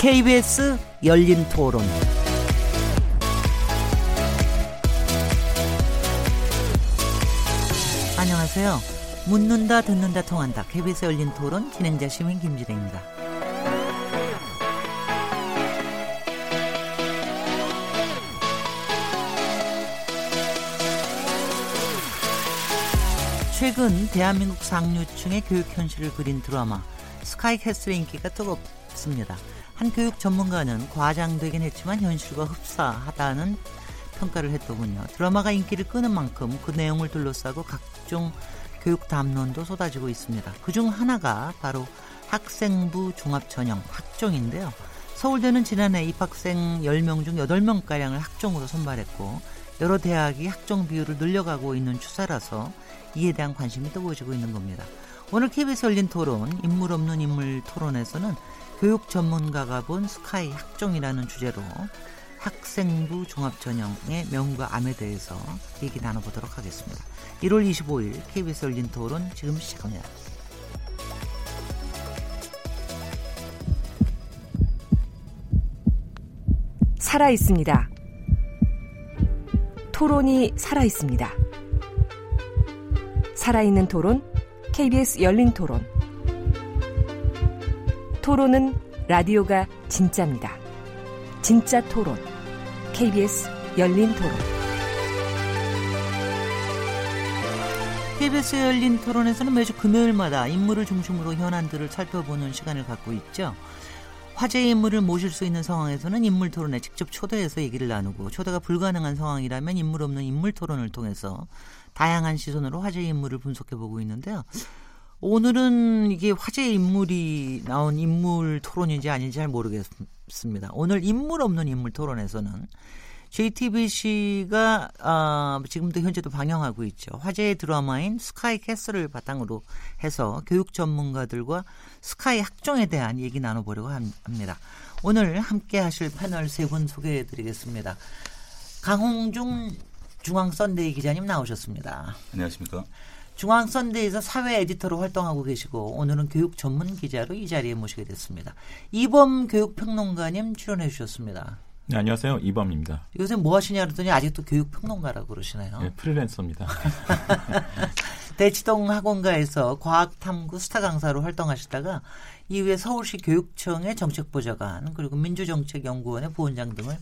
KBS 열린 토론. 안녕하세요. 묻는다, 듣는다, 통한다. KBS 열린 토론 진행자 시민 김지래입니다. 최근 대한민국 상류층의 교육 현실을 그린 드라마 스카이 캐슬의 인기가 뜨겁습니다. 한 교육 전문가는 과장되긴 했지만 현실과 흡사하다는 평가를 했더군요. 드라마가 인기를 끄는 만큼 그 내용을 둘러싸고 각종 교육 담론도 쏟아지고 있습니다. 그 중 하나가 바로 학생부 종합전형 학종인데요. 서울대는 지난해 입학생 10명 중 8명가량을 학종으로 선발했고 여러 대학이 학종 비율을 늘려가고 있는 추세라서 이에 대한 관심이 뜨거워지고 있는 겁니다. 오늘 KBS 열린 토론 인물 없는 인물 토론에서는 교육 전문가가 본 스카이 학종이라는 주제로 학생부 종합전형의 명과 암에 대해서 얘기 나눠보도록 하겠습니다. 1월 25일 KBS 열린 토론 지금 시작합니다. 살아 있습니다. 토론이 살아 있습니다. 살아있는 토론, KBS 열린 토론. 토론은 라디오가 진짜입니다. 진짜 토론, KBS 열린 토론. KBS 열린 토론에서는 매주 금요일마다 인물을 중심으로 현안들을 살펴보는 시간을 갖고 있죠. 화제의 인물을 모실 수 있는 상황에서는 인물 토론에 직접 초대해서 얘기를 나누고 초대가 불가능한 상황이라면 인물 없는 인물 토론을 통해서 다양한 시선으로 화제의 인물을 분석해 보고 있는데요. 오늘은 이게 화제의 인물이 나온 인물 토론인지 아닌지 잘 모르겠습니다. 오늘 인물 없는 인물 토론에서는 JTBC가 어, 지금도 현재도 방영하고 있죠. 화제의 드라마인 스카이 캐슬을 바탕으로 해서 교육 전문가들과 스카이 학종에 대한 얘기 나눠보려고 합니다. 오늘 함께 하실 패널 세 분 소개해 드리겠습니다. 강홍준 중앙 썬데이 기자님 나오셨습니다. 안녕하십니까. 중앙 썬데이에서 사회 에디터로 활동하고 계시고 오늘은 교육 전문 기자로 이 자리에 모시게 됐습니다. 이범 교육평론가님 출연해 주셨습니다. 네, 안녕하세요. 이범입니다. 요새 뭐 하시냐 그랬더니 아직도 교육평론가라고 그러시나요? 네, 프리랜서입니다. 대치동 학원가에서 과학탐구 스타 강사로 활동하시다가 이후에 서울시 교육청의 정책보좌관 그리고 민주정책연구원의 부원장 등을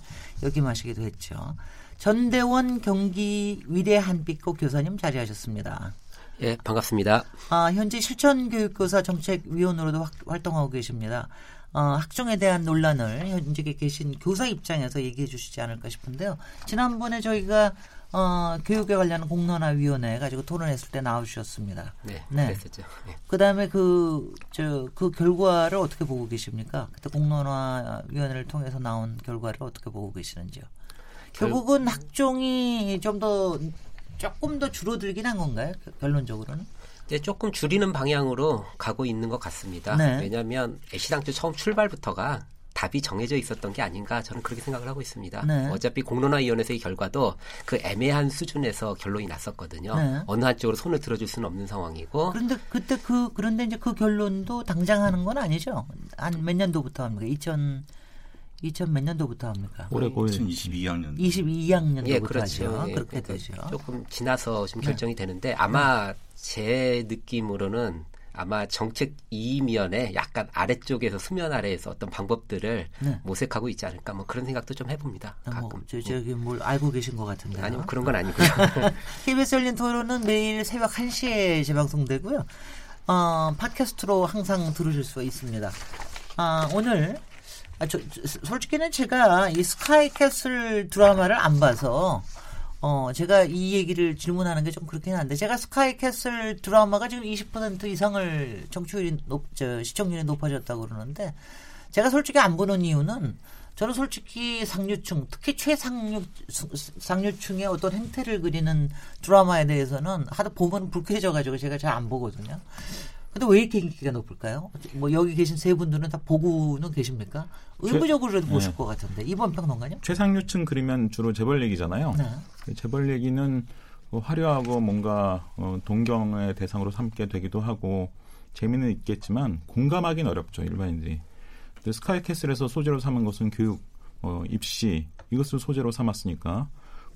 역임하시기도 했죠. 전대원 경기 위대 한빛고 교사님 자리하셨습니다. 예, 반갑습니다. 아, 현재 실천교육교사 정책위원으로도 활동하고 계십니다. 어, 학종에 대한 논란을 현재 계신 교사 입장에서 얘기해 주시지 않을까 싶은데요. 지난번에 저희가 어, 교육에 관련한 공론화위원회 가지고 토론했을 때 나오셨습니다. 네, 네. 그랬었죠. 네. 그다음에 그, 저, 그 결과를 어떻게 보고 계십니까? 그때 공론화위원회를 통해서 나온 결과를 어떻게 보고 계시는지요? 결국은 학종이 좀 더 조금 더 줄어들긴 한 건가요? 결론적으로는? 이제 조금 줄이는 방향으로 가고 있는 것 같습니다. 네. 왜냐하면 애시당초 처음 출발부터가 답이 정해져 있었던 게 아닌가 저는 그렇게 생각을 하고 있습니다. 네. 어차피 공론화위원회에서의 결과도 그 애매한 수준에서 결론이 났었거든요. 네. 어느 한쪽으로 손을 들어줄 수는 없는 상황이고. 그런데 그때 그 그런데 이제 그 결론도 당장 하는 건 아니죠. 한 몇 년도부터 합니까? 2000 2000 몇 년도부터 합니까? 올해 고 2022학년. 22학년도부터 예, 그렇죠. 하죠. 예, 그렇게 그러니까 되죠. 조금 지나서 지금 결정이 네. 되는데 아마 제 느낌으로는 아마 정책 이면에 약간 아래쪽에서 수면 아래에서 어떤 방법들을 네. 모색하고 있지 않을까 뭐 그런 생각도 좀 해봅니다. 뭐 가끔. 뭐, 저, 저기 뭘 알고 계신 것 같은데. 아니요 그런 건 아니고요. KBS 열린 토론은 매일 새벽 1시에 재방송되고요. 어, 팟캐스트로 항상 들으실 수 있습니다. 아, 오늘 아, 저, 솔직히는 제가 이 스카이캐슬 드라마를 안 봐서 어, 제가 이 얘기를 질문하는 게 좀 그렇긴 한데, 제가 스카이캐슬 드라마가 지금 20% 이상을 정치율이 높, 저, 시청률이 높아졌다고 그러는데, 제가 솔직히 안 보는 이유는, 저는 솔직히 상류층, 특히 최상류, 상류층의 어떤 행태를 그리는 드라마에 대해서는 하도 보면 불쾌해져가지고 제가 잘 안 보거든요. 근데 왜 이렇게 인기가 높을까요? 뭐 여기 계신 세 분들은 다 보고는 계십니까? 의무적으로라도 최, 보실 네. 것 같은데 이번 평론가님? 최상류층 그리면 주로 재벌 얘기잖아요. 네. 그 재벌 얘기는 뭐 화려하고 뭔가 어, 동경의 대상으로 삼게 되기도 하고 재미는 있겠지만 공감하기는 어렵죠 일반인들이. 스카이캐슬에서 소재로 삼은 것은 교육, 어, 입시 이것을 소재로 삼았으니까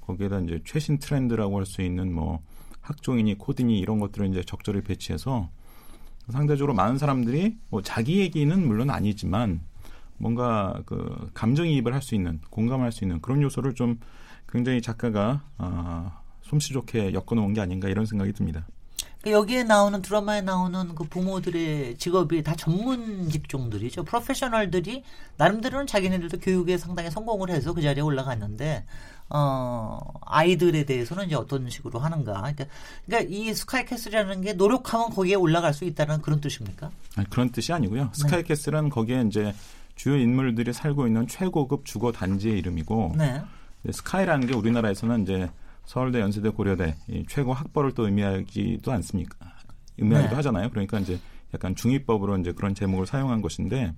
거기에다 이제 최신 트렌드라고 할 수 있는 뭐 학종이니 코딩이 이런 것들을 이제 적절히 배치해서 상대적으로 많은 사람들이 뭐 자기 얘기는 물론 아니지만 뭔가 그 감정이입을 할 수 있는 공감할 수 있는 그런 요소를 좀 굉장히 작가가 아, 솜씨 좋게 엮어놓은 게 아닌가 이런 생각이 듭니다. 그러니까 여기에 나오는 드라마에 나오는 그 부모들의 직업이 다 전문 직종들이죠. 프로페셔널들이 나름대로는 자기네들도 교육에 상당히 성공을 해서 그 자리에 올라갔는데 어 아이들에 대해서는 이제 어떤 식으로 하는가. 그러니까, 그러니까 이 스카이 캐슬이라는 게 노력하면 거기에 올라갈 수 있다는 그런 뜻입니까? 아니, 그런 뜻이 아니고요. 네. 스카이캐슬은 거기에 이제 주요 인물들이 살고 있는 최고급 주거 단지의 이름이고 네. 스카이라는 게 우리나라에서는 이제 서울대, 연세대, 고려대 이 최고 학벌을 또 의미하기도 않습니까? 의미하기도 네. 하잖아요. 그러니까 이제 약간 중의법으로 이제 그런 제목을 사용한 것인데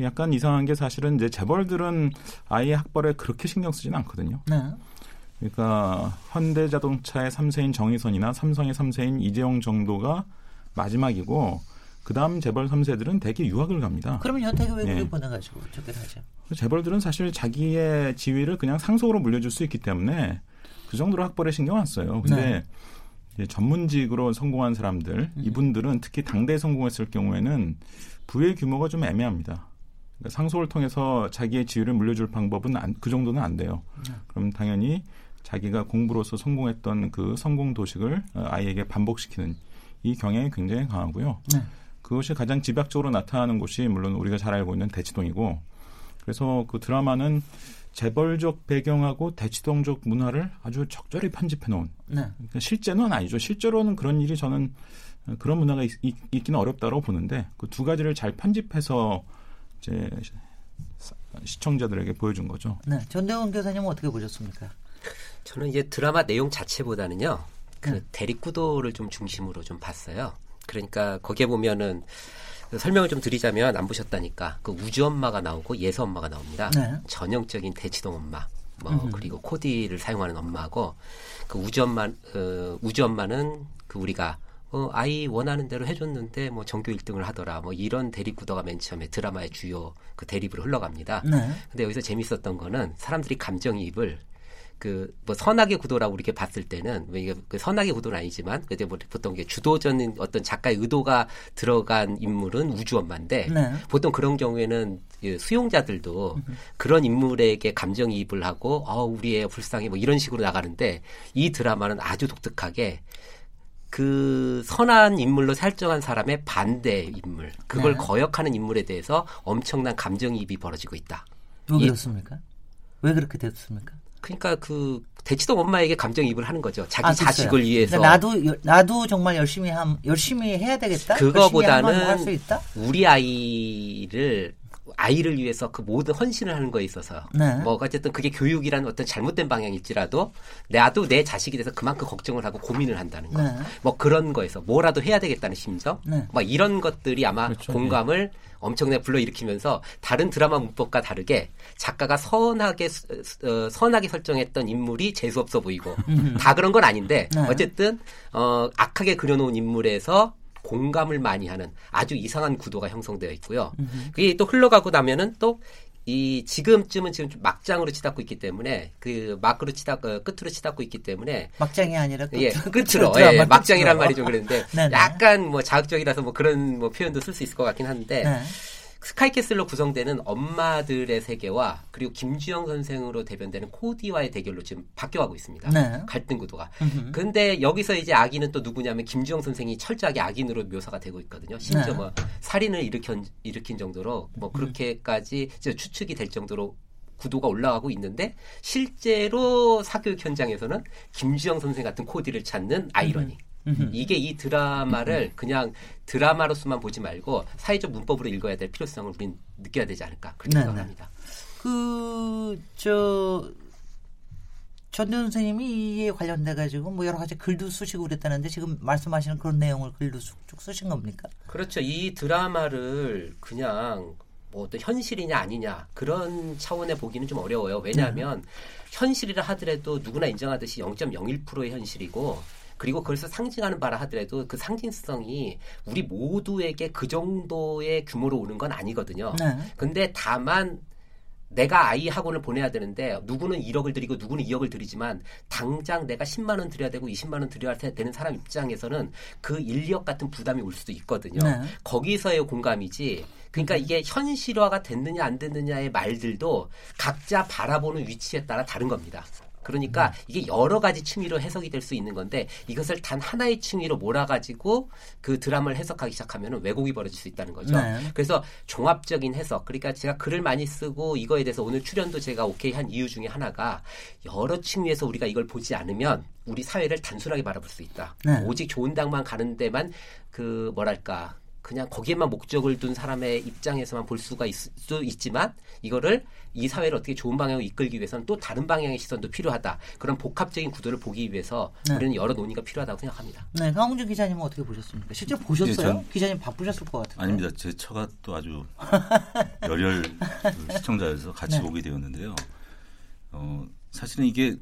약간 이상한 게 사실은 이제 재벌들은 아이의 학벌에 그렇게 신경 쓰지는 않거든요. 네. 그러니까 현대자동차의 3세인 정의선이나 삼성의 3세인 이재용 정도가 마지막이고 그다음 재벌 3세들은 대개 유학을 갑니다. 그러면 현택이 외국에 네. 보내가지고 저게 하죠. 재벌들은 사실 자기의 지위를 그냥 상속으로 물려줄 수 있기 때문에 그 정도로 학벌에 신경 안 써요. 근데 네. 전문직으로 성공한 사람들, 음. 이분들은 특히 당대에 성공했을 경우에는 부의 규모가 좀 애매합니다. 그러니까 상속을 통해서 자기의 지위를 물려줄 방법은 안, 그 정도는 안 돼요. 네. 그럼 당연히 자기가 공부로서 성공했던 그 성공 도식을 어, 아이에게 반복시키는 이 경향이 굉장히 강하고요. 네. 그것이 가장 집약적으로 나타나는 곳이 물론 우리가 잘 알고 있는 대치동이고 그래서 그 드라마는 재벌적 배경하고 대치동적 문화를 아주 적절히 편집해 놓은. 네. 그러니까 실제는 아니죠. 실제로는 그런 일이 저는 그런 문화가 있, 기는 어렵다고 보는데 그 두 가지를 잘 편집해서 이제 시청자들에게 보여준 거죠. 네. 전대원 교사님은 어떻게 보셨습니까? 저는 이제 드라마 내용 자체보다는요. 그 네. 대립구도를 좀 중심으로 좀 봤어요. 그러니까 거기에 보면은 설명을 좀 드리자면 안 보셨다니까 그 우주 엄마가 나오고 예서 엄마가 나옵니다. 네. 전형적인 대치동 엄마. 뭐 음. 그리고 코디를 사용하는 엄마고 그 우주 엄마 어, 우주 엄마는 그 우리가 어, 아이 원하는 대로 해줬는데 뭐 전교 1등을 하더라 뭐 이런 대립 구도가 맨 처음에 드라마의 주요 그 대립으로 흘러갑니다. 네. 근데 여기서 재밌었던 거는 사람들이 감정이입을 그뭐 선악의 구도라고 이렇게 봤을 때는 뭐 이게 그 선악의 구도는 아니지만 그때 뭐 보통 게 주도적인 어떤 작가의 의도가 들어간 인물은 우주 엄마인데 네. 보통 그런 경우에는 그 수용자들도 음. 그런 인물에게 감정이입을 하고 어 우리 애 불쌍해 뭐 이런 식으로 나가는데 이 드라마는 아주 독특하게 그 선한 인물로 설정한 사람의 반대 인물 그걸 네. 거역하는 인물에 대해서 엄청난 감정이입이 벌어지고 있다. 왜 그렇습니까? 왜 그렇게 됐습니까? 그러니까 그 대치동 엄마에게 감정이입을 하는 거죠. 자기 아, 자식을 위해서. 그러니까 나도 나도 정말 열심히 함 열심히 해야 되겠다. 그거보다는 우리 아이를 아이를 위해서 그 모든 헌신을 하는 거에 있어서 네. 뭐 어쨌든 그게 교육이라는 어떤 잘못된 방향일지라도 나도 내 자식에 대해서 그만큼 걱정을 하고 고민을 한다는 거. 네. 뭐 그런 거에서 뭐라도 해야 되겠다는 심정. 네. 뭐 이런 것들이 아마 그렇죠. 공감을 엄청나게 불러일으키면서 다른 드라마 문법과 다르게 작가가 선하게 어, 선하게 설정했던 인물이 재수 없어 보이고 다 그런 건 아닌데 네. 어쨌든 어, 악하게 그려놓은 인물에서 공감을 많이 하는 아주 이상한 구도가 형성되어 있고요. 그게 또 흘러가고 나면은 또 이 지금쯤은 지금 막장으로 치닫고 있기 때문에 그 막으로 치닫 어, 끝으로 치닫고 있기 때문에 막장이 아니라 끝, 예, 끝으로, 끝으로 예, 막장이란 말이 좀 그랬는데 약간 뭐 자극적이라서 뭐 그런 뭐 표현도 쓸 수 있을 것 같긴 한데 네. 스카이캐슬로 구성되는 엄마들의 세계와 그리고 김주영 선생으로 대변되는 코디와의 대결로 지금 바뀌어가고 있습니다. 네. 갈등 구도가. 음흠. 근데 여기서 이제 악인은 또 누구냐면 김주영 선생이 철저하게 악인으로 묘사가 되고 있거든요. 심지어 네. 뭐 살인을 일으킨, 일으킨 정도로 뭐 음. 그렇게까지 추측이 될 정도로 구도가 올라가고 있는데 실제로 사교육 현장에서는 김주영 선생 같은 코디를 찾는 아이러니. 음. 이게 이 드라마를 그냥 드라마로서만 보지 말고 사회적 문법으로 읽어야 될 필요성을 우리는 느껴야 되지 않을까 그렇게 네, 생각합니다. 그저 전대 선생님이 이에 관련돼 가지고 뭐 여러 가지 글도 쓰시고 그랬다는데 지금 말씀하시는 그런 내용을 글도 쭉 쓰신 겁니까? 그렇죠. 이 드라마를 그냥 뭐 어떤 현실이냐 아니냐 그런 차원에 보기는 좀 어려워요. 왜냐하면 네. 현실이라 하더라도 누구나 인정하듯이 0.01%의 현실이고 그리고 그것을 상징하는 바라 하더라도 그 상징성이 우리 모두에게 그 정도의 규모로 오는 건 아니거든요. 네. 근데 다만 내가 아이 학원을 보내야 되는데 누구는 1억을 들이고 누구는 2억을 들이지만 당장 내가 10만 원 들여야 되고 20만 원 들여야 되는 사람 입장에서는 그 인력 같은 부담이 올 수도 있거든요. 네. 거기서의 공감이지. 그러니까 이게 현실화가 됐느냐 안 됐느냐의 말들도 각자 바라보는 위치에 따라 다른 겁니다. 그러니까 음. 이게 여러 가지 층위로 해석이 될 수 있는 건데 이것을 단 하나의 층위로 몰아가지고 그 드라마를 해석하기 시작하면 왜곡이 벌어질 수 있다는 거죠. 네. 그래서 종합적인 해석. 그러니까 제가 글을 많이 쓰고 이거에 대해서 오늘 출연도 제가 오케이 한 이유 중에 하나가 여러 층위에서 우리가 이걸 보지 않으면 우리 사회를 단순하게 바라볼 수 있다. 네. 오직 좋은 당만 가는 데만 그 뭐랄까 그냥 거기에만 목적을 둔 사람의 입장에서만 볼 수가 있, 수 있지만 이거를 이 사회를 어떻게 좋은 방향으로 이끌기 위해서는 또 다른 방향의 시선도 필요하다. 그런 복합적인 구도를 보기 위해서 네. 우리는 여러 논의가 필요하다고 생각합니다. 네, 강홍준 기자님은 어떻게 보셨습니까? 실제 보셨어요? 네, 기자님 바쁘셨을 것 같은데. 아닙니다. 제 처가 또 아주 열혈 시청자여서 같이 네. 보게 되었는데요. 어, 사실은 이게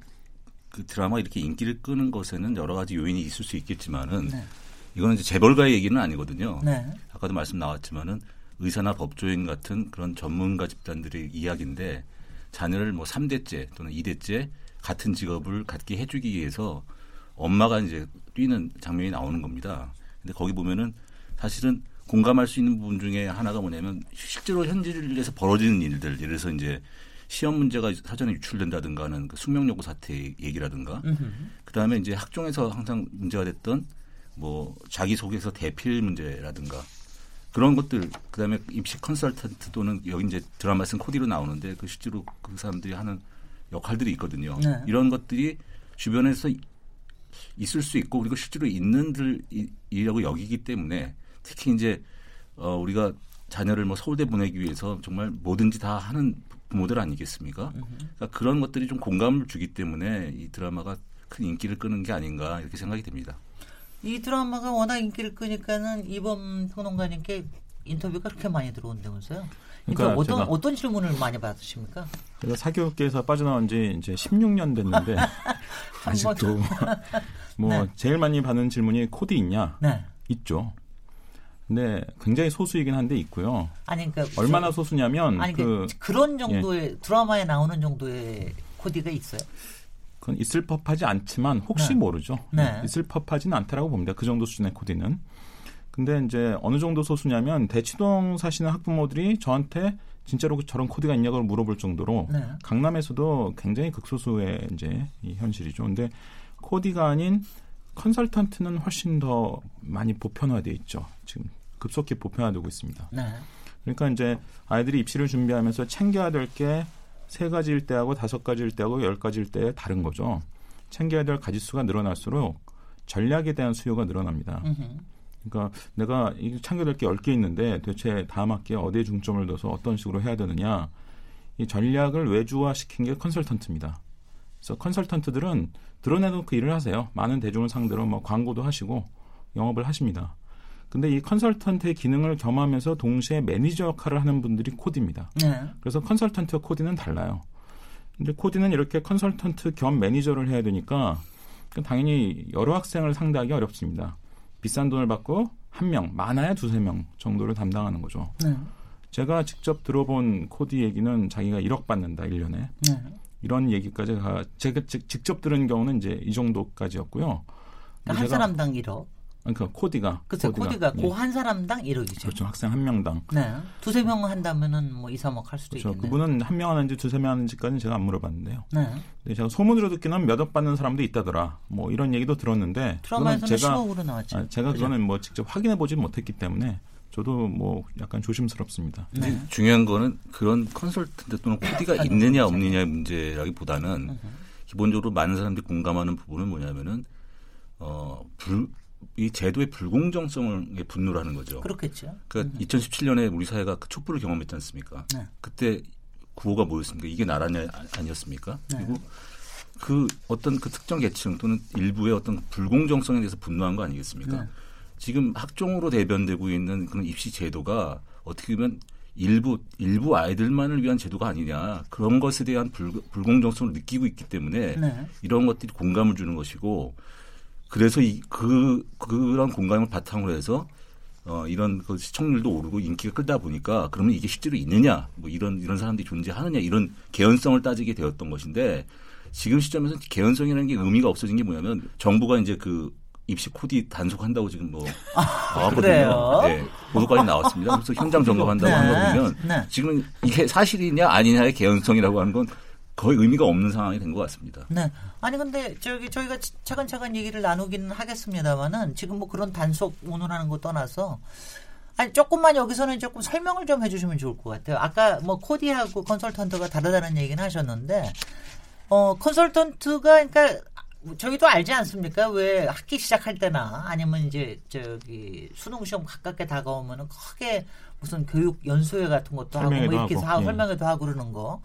그 드라마 이렇게 인기를 끄는 것에는 여러 가지 요인이 있을 수 있겠지만은 네. 이거는 이제 재벌가의 얘기는 아니거든요. 네. 아까도 말씀 나왔지만은 의사나 법조인 같은 그런 전문가 집단들의 이야기인데 자녀를 뭐 3대째 또는 2대째 같은 직업을 갖게 해주기 위해서 엄마가 이제 뛰는 장면이 나오는 겁니다. 근데 거기 보면은 사실은 공감할 수 있는 부분 중에 하나가 뭐냐면 실제로 현실에서 벌어지는 일들, 예를 들어서 이제 시험 문제가 사전에 유출된다든가 하는 그 숙명여고 사태 얘기라든가, 그 다음에 이제 학종에서 항상 문제가 됐던 뭐 자기 소개서 대필 문제라든가 그런 것들 그다음에 입시 컨설턴트 또는 여기 이제 드라마 쓴 코디로 나오는데 그 실제로 그 사람들이 하는 역할들이 있거든요. 네. 이런 것들이 주변에서 있을 수 있고 그리고 실제로 있는들이라고 여기기 때문에 특히 이제 어 우리가 자녀를 뭐 서울대 보내기 위해서 정말 뭐든지 다 하는 부모들 아니겠습니까? 그러니까 그런 것들이 좀 공감을 주기 때문에 이 드라마가 큰 인기를 끄는 게 아닌가 이렇게 생각이 됩니다. 이 드라마가 워낙 인기를 끄니까는 이범 평론가님께 인터뷰가 그렇게 많이 들어온다면서요? 그러니까 어떤 어떤 질문을 많이 받으십니까? 제가 사교육계에서 빠져나온 지 이제 16년 됐는데 아직도 뭐 네. 제일 많이 받는 질문이 코디 있냐? 네. 있죠. 근데 굉장히 소수이긴 한데 있고요. 아니 그러니까 얼마나 소수냐면 아니 그, 그런 정도의 예. 드라마에 나오는 정도의 코디가 있어요. 그건 있을 법하지 않지만 혹시 네. 모르죠. 네. 있을 법하지는 않다라고 봅니다. 그 정도 수준의 코디는. 근데 이제 어느 정도 소수냐면 대치동 사시는 학부모들이 저한테 진짜로 저런 코디가 있냐고 물어볼 정도로 네. 강남에서도 굉장히 극소수의 이제 이 현실이죠. 근데 코디가 아닌 컨설턴트는 훨씬 더 많이 보편화돼 있죠. 지금 급속히 보편화되고 있습니다. 네. 그러니까 이제 아이들이 입시를 준비하면서 챙겨야 될 게 세 가지일 때하고 다섯 가지일 때하고 열 가지일 때 다른 거죠. 챙겨야 될 가지수가 늘어날수록 전략에 대한 수요가 늘어납니다. 그러니까 내가 이 챙겨야 될 게 열 개 있는데 대체 다음 학기에 어디에 중점을 둬서 어떤 식으로 해야 되느냐. 이 전략을 외주화 시킨 게 컨설턴트입니다. 그래서 컨설턴트들은 드러내놓고 일을 하세요. 많은 대중을 상대로 뭐 광고도 하시고 영업을 하십니다. 근데 이 컨설턴트의 기능을 겸하면서 동시에 매니저 역할을 하는 분들이 코디입니다. 네. 그래서 컨설턴트와 코디는 달라요. 근데 코디는 이렇게 컨설턴트 겸 매니저를 해야 되니까 당연히 여러 학생을 상대하기 어렵습니다. 비싼 돈을 받고 한 명, 많아야 두세 명 정도를 담당하는 거죠. 네. 제가 직접 들어본 코디 얘기는 자기가 1억 받는다, 1년에. 네. 이런 얘기까지 가, 제가 직접 들은 경우는 이제 이 정도까지였고요. 한 사람당 1억? 그러니까 코디가 그렇죠. 코디가, 코디가 고한 네. 사람당 1억이죠. 그렇죠. 학생 한 명당. 네. 두세 명 한다면은 뭐 2, 3억 할 수도 그렇죠. 있겠네요. 그분은 한 명 하는지 두세 명 하는지까지는 제가 안 물어봤는데요. 네. 근데 제가 소문으로 듣기는 몇 억 받는 사람도 있다더라. 뭐 이런 얘기도 들었는데 드라마에서는 제가 10억으로 나왔죠. 아, 제가 그죠? 그거는 뭐 직접 확인해 보지 못했기 때문에 저도 뭐 약간 조심스럽습니다. 네. 중요한 거는 그런 컨설턴트 또는 코디가 있느냐 없느냐의 문제라기보다는 기본적으로 많은 사람들이 공감하는 부분은 뭐냐면은 어, 불, 이 제도의 불공정성에 분노를 하는 거죠. 그렇겠죠. 그러니까 음. 2017년에 우리 사회가 그 촛불을 경험했지 않습니까? 네. 그때 구호가 뭐였습니까? 이게 나라냐 아니었습니까? 네. 그리고 그 어떤 그 특정 계층 또는 일부의 어떤 불공정성에 대해서 분노한 거 아니겠습니까? 네. 지금 학종으로 대변되고 있는 그런 입시 제도가 어떻게 보면 일부 일부 아이들만을 위한 제도가 아니냐 그런 것에 대한 불, 불공정성을 느끼고 있기 때문에 네. 이런 것들이 공감을 주는 것이고 그래서 이, 그, 그런 공감을 바탕으로 해서 어, 이런 그 시청률도 오르고 인기가 끌다 보니까 그러면 이게 실제로 있느냐, 뭐 이런, 이런 사람들이 존재하느냐, 이런 개연성을 따지게 되었던 것인데 지금 시점에서 개연성이라는 게 의미가 없어진 게 뭐냐면 정부가 이제 그 입시 코디 단속한다고 지금 뭐 아, 나왔거든요. 네, 보도까지 나왔습니다. 그래서 현장 점검한다고 네. 한 거 보면 네. 지금 이게 사실이냐 아니냐의 개연성이라고 하는 건 거의 의미가 없는 상황이 된 것 같습니다. 네. 아니 근데 저기 저희가 차근차근 얘기를 나누기는 하겠습니다만은 지금 뭐 그런 단속 운운하는 거 떠나서 아니 조금만 여기서는 조금 설명을 좀 해주시면 좋을 것 같아요. 아까 뭐 코디하고 컨설턴트가 다르다는 얘기는 하셨는데 어 컨설턴트가 그러니까 저희도 알지 않습니까? 왜 학기 시작할 때나 아니면 이제 저기 수능 시험 가깝게 다가오면은 크게 무슨 교육 연수회 같은 것도 하고 뭐 이렇게 하고, 하고 예. 설명회도 하고 그러는 거.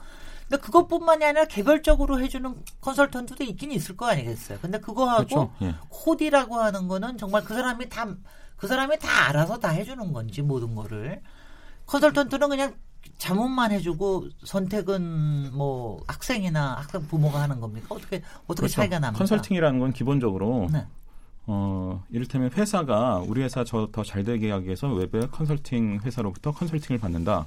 근데 그것뿐만이 아니라 개별적으로 해주는 컨설턴트도 있긴 있을 거 아니겠어요. 근데 그거하고 그렇죠. 예. 코디라고 하는 거는 정말 그 사람이 다 그 사람이 다 알아서 다 해주는 건지 모든 거를 컨설턴트는 그냥 자문만 해주고 선택은 뭐 학생이나 학생 부모가 하는 겁니까? 어떻게 어떻게 그렇죠. 차이가 납니까? 컨설팅이라는 건 기본적으로 네. 어, 이를테면 회사가 우리 회사 저 더 잘 되게 하기 위해서 웹의 컨설팅 회사로부터 컨설팅을 받는다.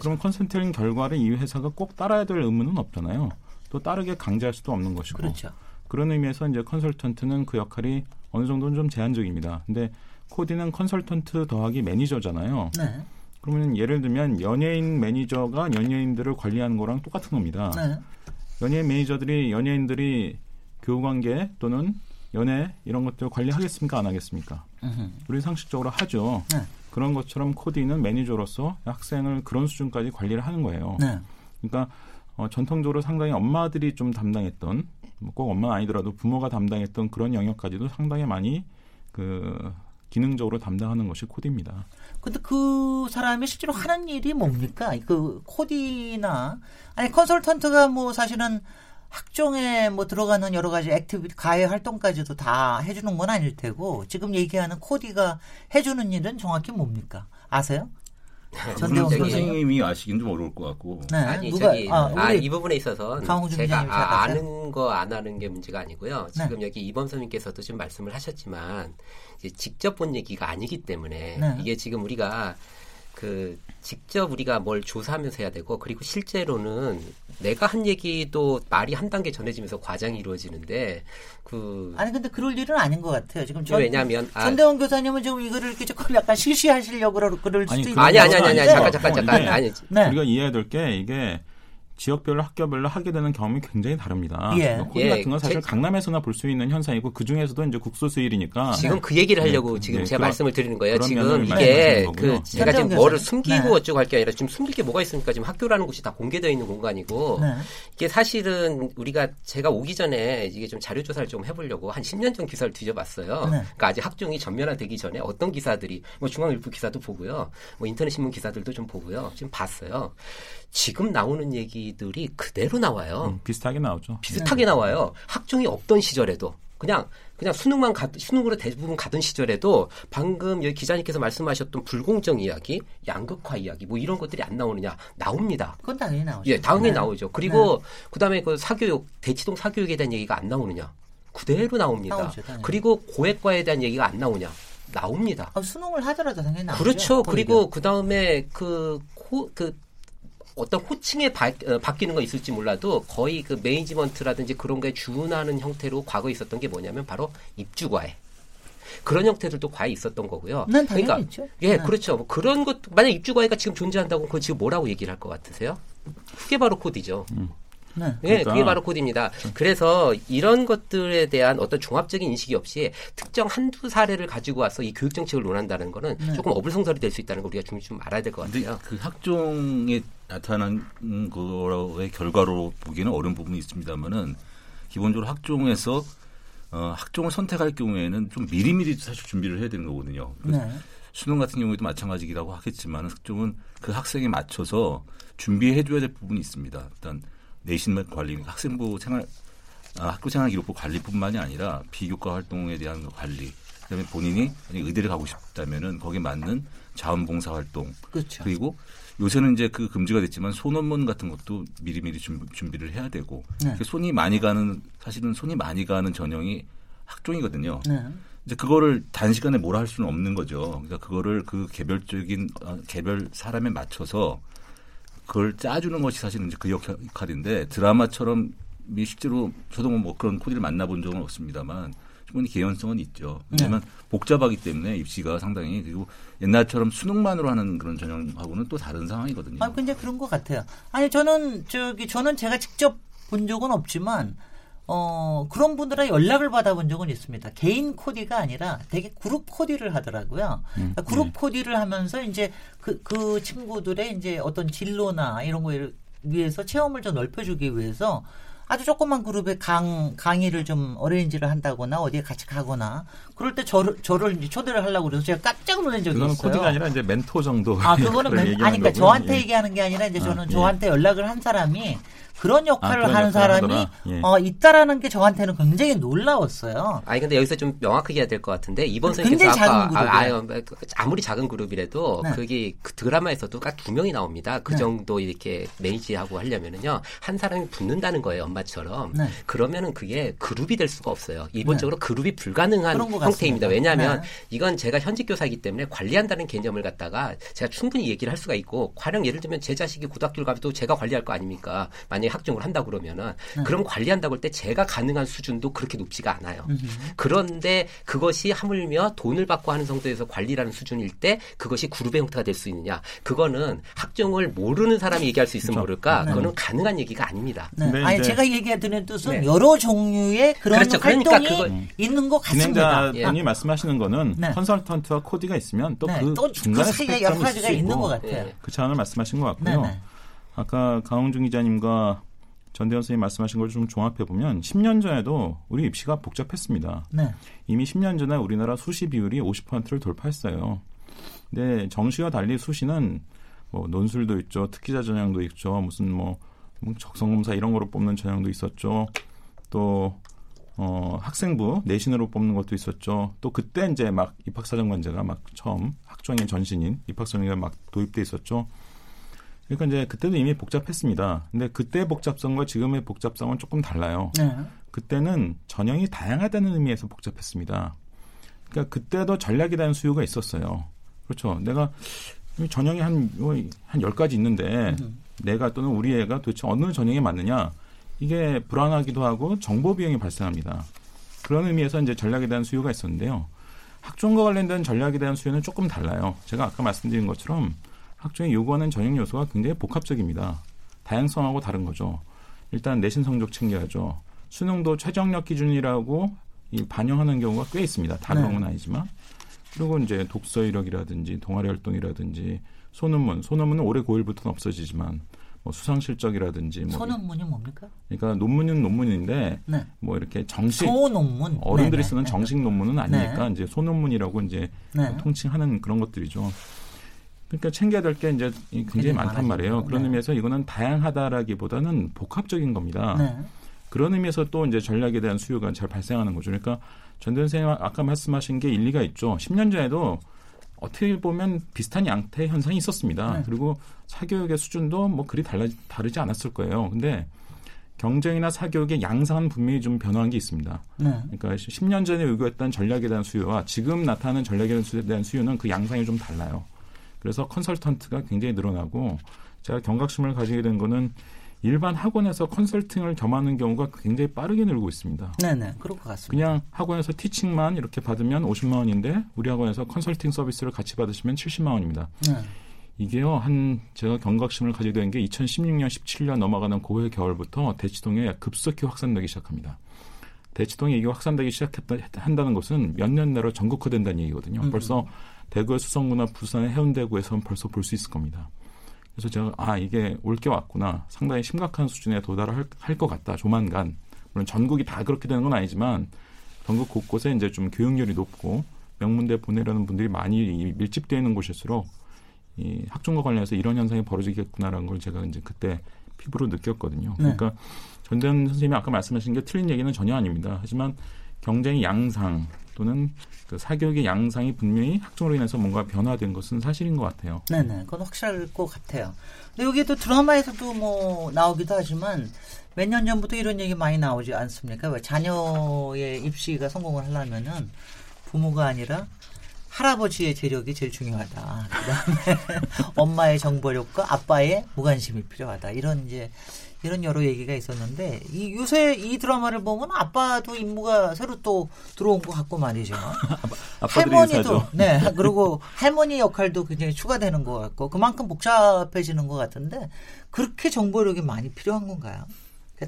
그럼 컨설팅 결과를 이 회사가 꼭 따라야 될 의무는 없잖아요. 또 따르게 강제할 수도 없는 것이고. 그렇죠. 그런 의미에서 이제 컨설턴트는 그 역할이 어느 정도는 좀 제한적입니다. 근데 코디는 컨설턴트 더하기 매니저잖아요. 네. 그러면 예를 들면 연예인 매니저가 연예인들을 관리하는 거랑 똑같은 겁니다. 네. 연예인 매니저들이 연예인들이 교우관계 또는 연애 이런 것들 관리하겠습니까 안 하겠습니까? 으흠. 우리 상식적으로 하죠. 네. 그런 것처럼 코디는 매니저로서 학생을 그런 수준까지 관리를 하는 거예요. 네. 그러니까 어, 전통적으로 상당히 엄마들이 좀 담당했던 뭐꼭 엄마 아니더라도 부모가 담당했던 그런 영역까지도 상당히 많이 그 기능적으로 담당하는 것이 코디입니다. 근데 그 사람이 실제로 하는 일이 뭡니까? 그 코디나 아니 컨설턴트가 뭐 사실은 학종에 뭐 들어가는 여러 가지 activity 과외 활동까지도 다 해주는 건 아닐 테고 지금 얘기하는 코디가 해주는 일은 정확히 뭡니까 아세요? 전대원 선생님이 아시긴 좀 어려울 것 같고. 네. 아니 누가, 저기 아, 아, 이 부분에 있어서 제가 아, 아는 거안 아는 게 문제가 아니고요. 네. 지금 네. 여기 이범선님께서도 지금 말씀을 하셨지만 직접 본 얘기가 아니기 때문에 네. 이게 지금 우리가 그 직접 우리가 뭘 조사하면서 해야 되고 그리고 실제로는 내가 한 얘기도 말이 한 단계 전해지면서 과장이 이루어지는데 그 아니 근데 그럴 일은 아닌 것 같아요. 지금 전, 왜냐하면 아 전대원 아, 교사님은 지금 이거를 이렇게 조금 약간 실시하시려고 그럴 수도 있는 아니 아니 아니 아니 잠깐 잠깐 잠깐 아니 네. 우리가 이해해야 될 게 이게 지역별로 학교별로 하게 되는 경험이 굉장히 다릅니다. 예. 뭐 코디 예. 같은 건 사실 제... 강남에서나 볼 수 있는 현상이고 그 중에서도 이제 국소수일이니까 지금 그 얘기를 하려고 네. 지금 네. 제가 그런, 말씀을 드리는 거예요. 지금 이게 그 제가 지금 뭐를 숨기고 네. 어쩌고 할 게 아니라 지금 숨길 게 뭐가 있습니까? 지금 학교라는 곳이 다 공개되어 있는 공간이고 네. 이게 사실은 우리가 제가 오기 전에 이게 좀 자료 조사를 좀 해보려고 한 10년 전 기사를 뒤져봤어요. 네. 그러니까 아직 학종이 전면화되기 전에 어떤 기사들이 뭐 중앙일보 기사도 보고요, 뭐 인터넷 신문 기사들도 좀 보고요, 지금 봤어요. 지금 나오는 얘기 들이 그대로 나와요. 음, 비슷하게 나오죠. 비슷하게 나와요. 학종이 없던 시절에도 그냥 그냥 수능만 가, 수능으로 대부분 가던 시절에도 방금 여기 기자님께서 말씀하셨던 불공정 이야기, 양극화 이야기 뭐 이런 것들이 안 나오느냐 나옵니다. 그건 당연히 나오죠. 예, 당연히 네. 나오죠. 그리고 네. 그다음에 그 사교육 대치동 사교육에 대한 얘기가 안 나오느냐 그대로 나옵니다. 나오죠, 그리고 고액과에 대한 얘기가 안 나오냐 나옵니다. 아, 수능을 하더라도 당연히 나오죠. 그렇죠. 그리고 그 다음에 그, 그 어떤 호칭에 바, 어, 바뀌는 건 있을지 몰라도 거의 그 매니지먼트라든지 그런 거에 준하는 형태로 과거에 있었던 게 뭐냐면 바로 입주과외. 그런 형태들도 과외 있었던 거고요. 난 당연히 그러니까, 있죠. 예, 네. 그렇죠. 뭐 그런 것 만약 입주과외가 지금 존재한다고 그건 지금 뭐라고 얘기를 할 것 같으세요? 그게 바로 코디죠. 음. 네. 네, 그러니까. 그게 바로 코드입니다. 그래서 이런 것들에 대한 어떤 종합적인 인식이 없이 특정 한두 사례를 가지고 와서 이 교육 정책을 논한다는 거는 네. 조금 어불성설이 될 수 있다는 걸 우리가 좀, 좀 알아야 될 것 같아요. 그 학종에 나타난 거의 결과로 보기는 어려운 부분이 있습니다만은 기본적으로 학종에서 어, 학종을 선택할 경우에는 좀 미리미리 사실 준비를 해야 되는 거거든요. 네. 수능 같은 경우에도 마찬가지라고 하겠지만 학종은 그 학생에 맞춰서 준비해 줘야 될 부분이 있습니다. 일단 내신 관리, 학생부 생활, 아, 학교 생활 기록부 관리뿐만이 아니라 비교과 활동에 대한 관리, 그다음에 본인이 의대를 가고 싶다면은 거기에 맞는 자원봉사 활동, 그렇죠. 그리고 요새는 이제 그 금지가 됐지만 소논문 같은 것도 미리미리 준비 를 해야 되고 네. 손이 많이 가는 사실은 손이 많이 가는 전형이 학종이거든요. 네. 이제 그거를 단시간에 뭐라 할 수는 없는 거죠. 그러니까 그거를 그 개별적인 어, 개별 사람에 맞춰서 그걸 짜주는 것이 사실은 이제 그 역할인데 드라마처럼 실제로 저도 뭐 그런 코디를 만나본 적은 없습니다만 충분히 개연성은 있죠. 왜냐하면 네. 복잡하기 때문에 입시가 상당히 그리고 옛날처럼 수능만으로 하는 그런 전형하고는 또 다른 상황이거든요. 아, 근데 그런 것 같아요. 아니 저는 저기 저는 제가 직접 본 적은 없지만 어, 그런 분들의 연락을 받아본 적은 있습니다. 개인 코디가 아니라 되게 그룹 코디를 하더라고요. 음, 그러니까 그룹 네. 코디를 하면서 이제 그, 그 친구들의 이제 어떤 진로나 이런 거에 위해서 체험을 좀 넓혀주기 위해서 아주 조그만 그룹에 강, 강의를 좀 어레인지를 한다거나 어디에 같이 가거나 그럴 때 저를, 저를 이제 초대를 하려고 그래서 제가 깜짝 놀란 적이 있어요. 코디가 아니라 이제 멘토 정도. 아, 그거는 멘, 아니, 그러니까 저한테 예. 얘기하는 게 아니라 이제 저는 아, 예. 저한테 연락을 한 사람이 그런 역할을 아, 그런 하는 사람이 예. 어, 있다라는 게 저한테는 굉장히 놀라웠어요. 아니 근데 여기서 좀 명확하게 해야 될 것 같은데 이번 선생님께서 아까 아, 아, 무리 작은 그룹이라도 네. 그게 그 드라마에서도 딱두 명이 나옵니다. 그 네. 정도 이렇게 매니지하고 하려면은요 한 사람이 붙는다는 거예요 엄마처럼. 네. 그러면은 그게 그룹이 될 수가 없어요. 이번적으로 네. 그룹이 불가능한 형태입니다. 왜냐하면 네. 이건 제가 현직 교사이기 때문에 관리한다는 개념을 갖다가 제가 충분히 얘기를 할 수가 있고 가령 예를 들면 제 자식이 고등학교를 가도 제가 관리할 거 아닙니까? 만약에 학종을 한다 그러면은 네. 그럼 관리한다고 할 때 제가 가능한 수준도 그렇게 높지가 않아요. 음흠. 그런데 그것이 하물며 돈을 받고 하는 정도에서 관리라는 수준일 때 그것이 그룹의 형태가 될 수 있느냐? 그거는 학종을 모르는 사람이 얘기할 수 있으면 그렇죠. 모를까? 네. 그거는 가능한 얘기가 아닙니다. 네. 네 아니 제가 얘기하는 뜻은 네. 여러 종류의 그런 그렇죠. 그러니까 활동이 그러니까 있는 것 같습니다. 진행자분이 예. 말씀하시는 거는 네. 컨설턴트와 코디가 있으면 또그 네. 또 중간에 여러 가지가 있는 것 같아요. 그 차원을 말씀하신 것 같고요. 아까 강홍중 기자님과 전대현 선생님 말씀하신 걸 좀 종합해 보면 10년 전에도 우리 입시가 복잡했습니다. 네. 이미 10년 전에 우리나라 수시 비율이 50%를 돌파했어요. 근데 정시와 달리 수시는 뭐 논술도 있죠, 특기자 전형도 있죠, 무슨 뭐 적성검사 이런 거로 뽑는 전형도 있었죠. 또 어, 학생부 내신으로 뽑는 것도 있었죠. 또 그때 이제 막 입학사정관제가 막 처음 학종의 전신인 입학사정관제가 막 도입돼 있었죠. 그러니까 이제 그때도 이미 복잡했습니다. 근데 그때 복잡성과 지금의 복잡성은 조금 달라요. 네. 그때는 전형이 다양하다는 의미에서 복잡했습니다. 그러니까 그때도 전략에 대한 수요가 있었어요. 그렇죠. 내가 전형이 한, 한 10가지 있는데 음. 내가 또는 우리 애가 도대체 어느 전형에 맞느냐 이게 불안하기도 하고 정보 비용이 발생합니다. 그런 의미에서 이제 전략에 대한 수요가 있었는데요. 학종과 관련된 전략에 대한 수요는 조금 달라요. 제가 아까 말씀드린 것처럼 학종이 요구하는 전형 요소가 굉장히 복합적입니다. 다양성하고 다른 거죠. 일단 내신 성적 챙겨야죠. 수능도 최저력 기준이라고 이 반영하는 경우가 꽤 있습니다. 다 그런 건 네. 아니지만. 그리고 이제 독서 이력이라든지 동아리 활동이라든지 소논문, 소논문은 올해 고1부터는 없어지지만 뭐 수상 실적이라든지 뭐 소논문이 뭡니까? 그러니까 논문은 논문인데 네. 뭐 이렇게 정식 소논문 어른들이 네네. 쓰는 네. 정식 논문은 아니니까 네. 이제 소논문이라고 이제 네. 통칭하는 그런 것들이죠. 그러니까 챙겨야 될 게 이제 굉장히 많단 말이에요. 그런 네. 의미에서 이거는 다양하다라기보다는 복합적인 겁니다. 네. 그런 의미에서 또 이제 전략에 대한 수요가 잘 발생하는 거죠. 그러니까 전대 선생님 아까 말씀하신 게 일리가 있죠. 10년 전에도 어떻게 보면 비슷한 양태 현상이 있었습니다. 네. 그리고 사교육의 수준도 뭐 그리 달라, 다르지 않았을 거예요. 근데 경쟁이나 사교육의 양상은 분명히 좀 변화한 게 있습니다. 네. 그러니까 10년 전에 요구했던 전략에 대한 수요와 지금 나타나는 전략에 대한 수요는 그 양상이 좀 달라요. 그래서 컨설턴트가 굉장히 늘어나고 제가 경각심을 가지게 된 거는 일반 학원에서 컨설팅을 겸하는 경우가 굉장히 빠르게 늘고 있습니다. 네네, 그럴 것 같습니다. 그냥 학원에서 티칭만 이렇게 받으면 50만 원인데 우리 학원에서 컨설팅 서비스를 같이 받으시면 70만 원입니다. 네. 이게요, 한 제가 경각심을 가지게 된 게 2016년, 17년 넘어가는 고해 겨울부터 대치동에 급속히 확산되기 시작합니다. 대치동이 이게 확산되기 시작한다는 것은 몇 년 내로 전국화된다는 얘기거든요. 음. 벌써 대구의 수성구나 부산의 해운대구에서는 벌써 볼 수 있을 겁니다. 그래서 제가 아 이게 올 게 왔구나 상당히 심각한 수준에 도달할 것 같다 조만간 물론 전국이 다 그렇게 되는 건 아니지만 전국 곳곳에 이제 좀 교육열이 높고 명문대 보내려는 분들이 많이 밀집되어 있는 곳일수록 이 학종과 관련해서 이런 현상이 벌어지겠구나라는 걸 제가 이제 그때 피부로 느꼈거든요. 네. 그러니까 전대현 선생님이 아까 말씀하신 게 틀린 얘기는 전혀 아닙니다. 하지만 경쟁의 양상 또는 그 사교육의 양상이 분명히 학종으로 인해서 뭔가 변화된 것은 사실인 것 같아요. 네네, 그건 확실할 것 같아요. 근데 여기도 드라마에서도 뭐 나오기도 하지만 몇 년 전부터 이런 얘기 많이 나오지 않습니까? 왜 자녀의 입시가 성공을 하려면은 부모가 아니라 할아버지의 재력이 제일 중요하다. 그다음에 엄마의 정보력과 아빠의 무관심이 필요하다. 이런 이제 이런 여러 얘기가 있었는데 이 요새 이 드라마를 보면 아빠도 임무가 새로 또 들어온 것 같고 말이죠. 할머니도 네 그리고 할머니 역할도 굉장히 추가되는 것 같고 그만큼 복잡해지는 것 같은데 그렇게 정보력이 많이 필요한 건가요?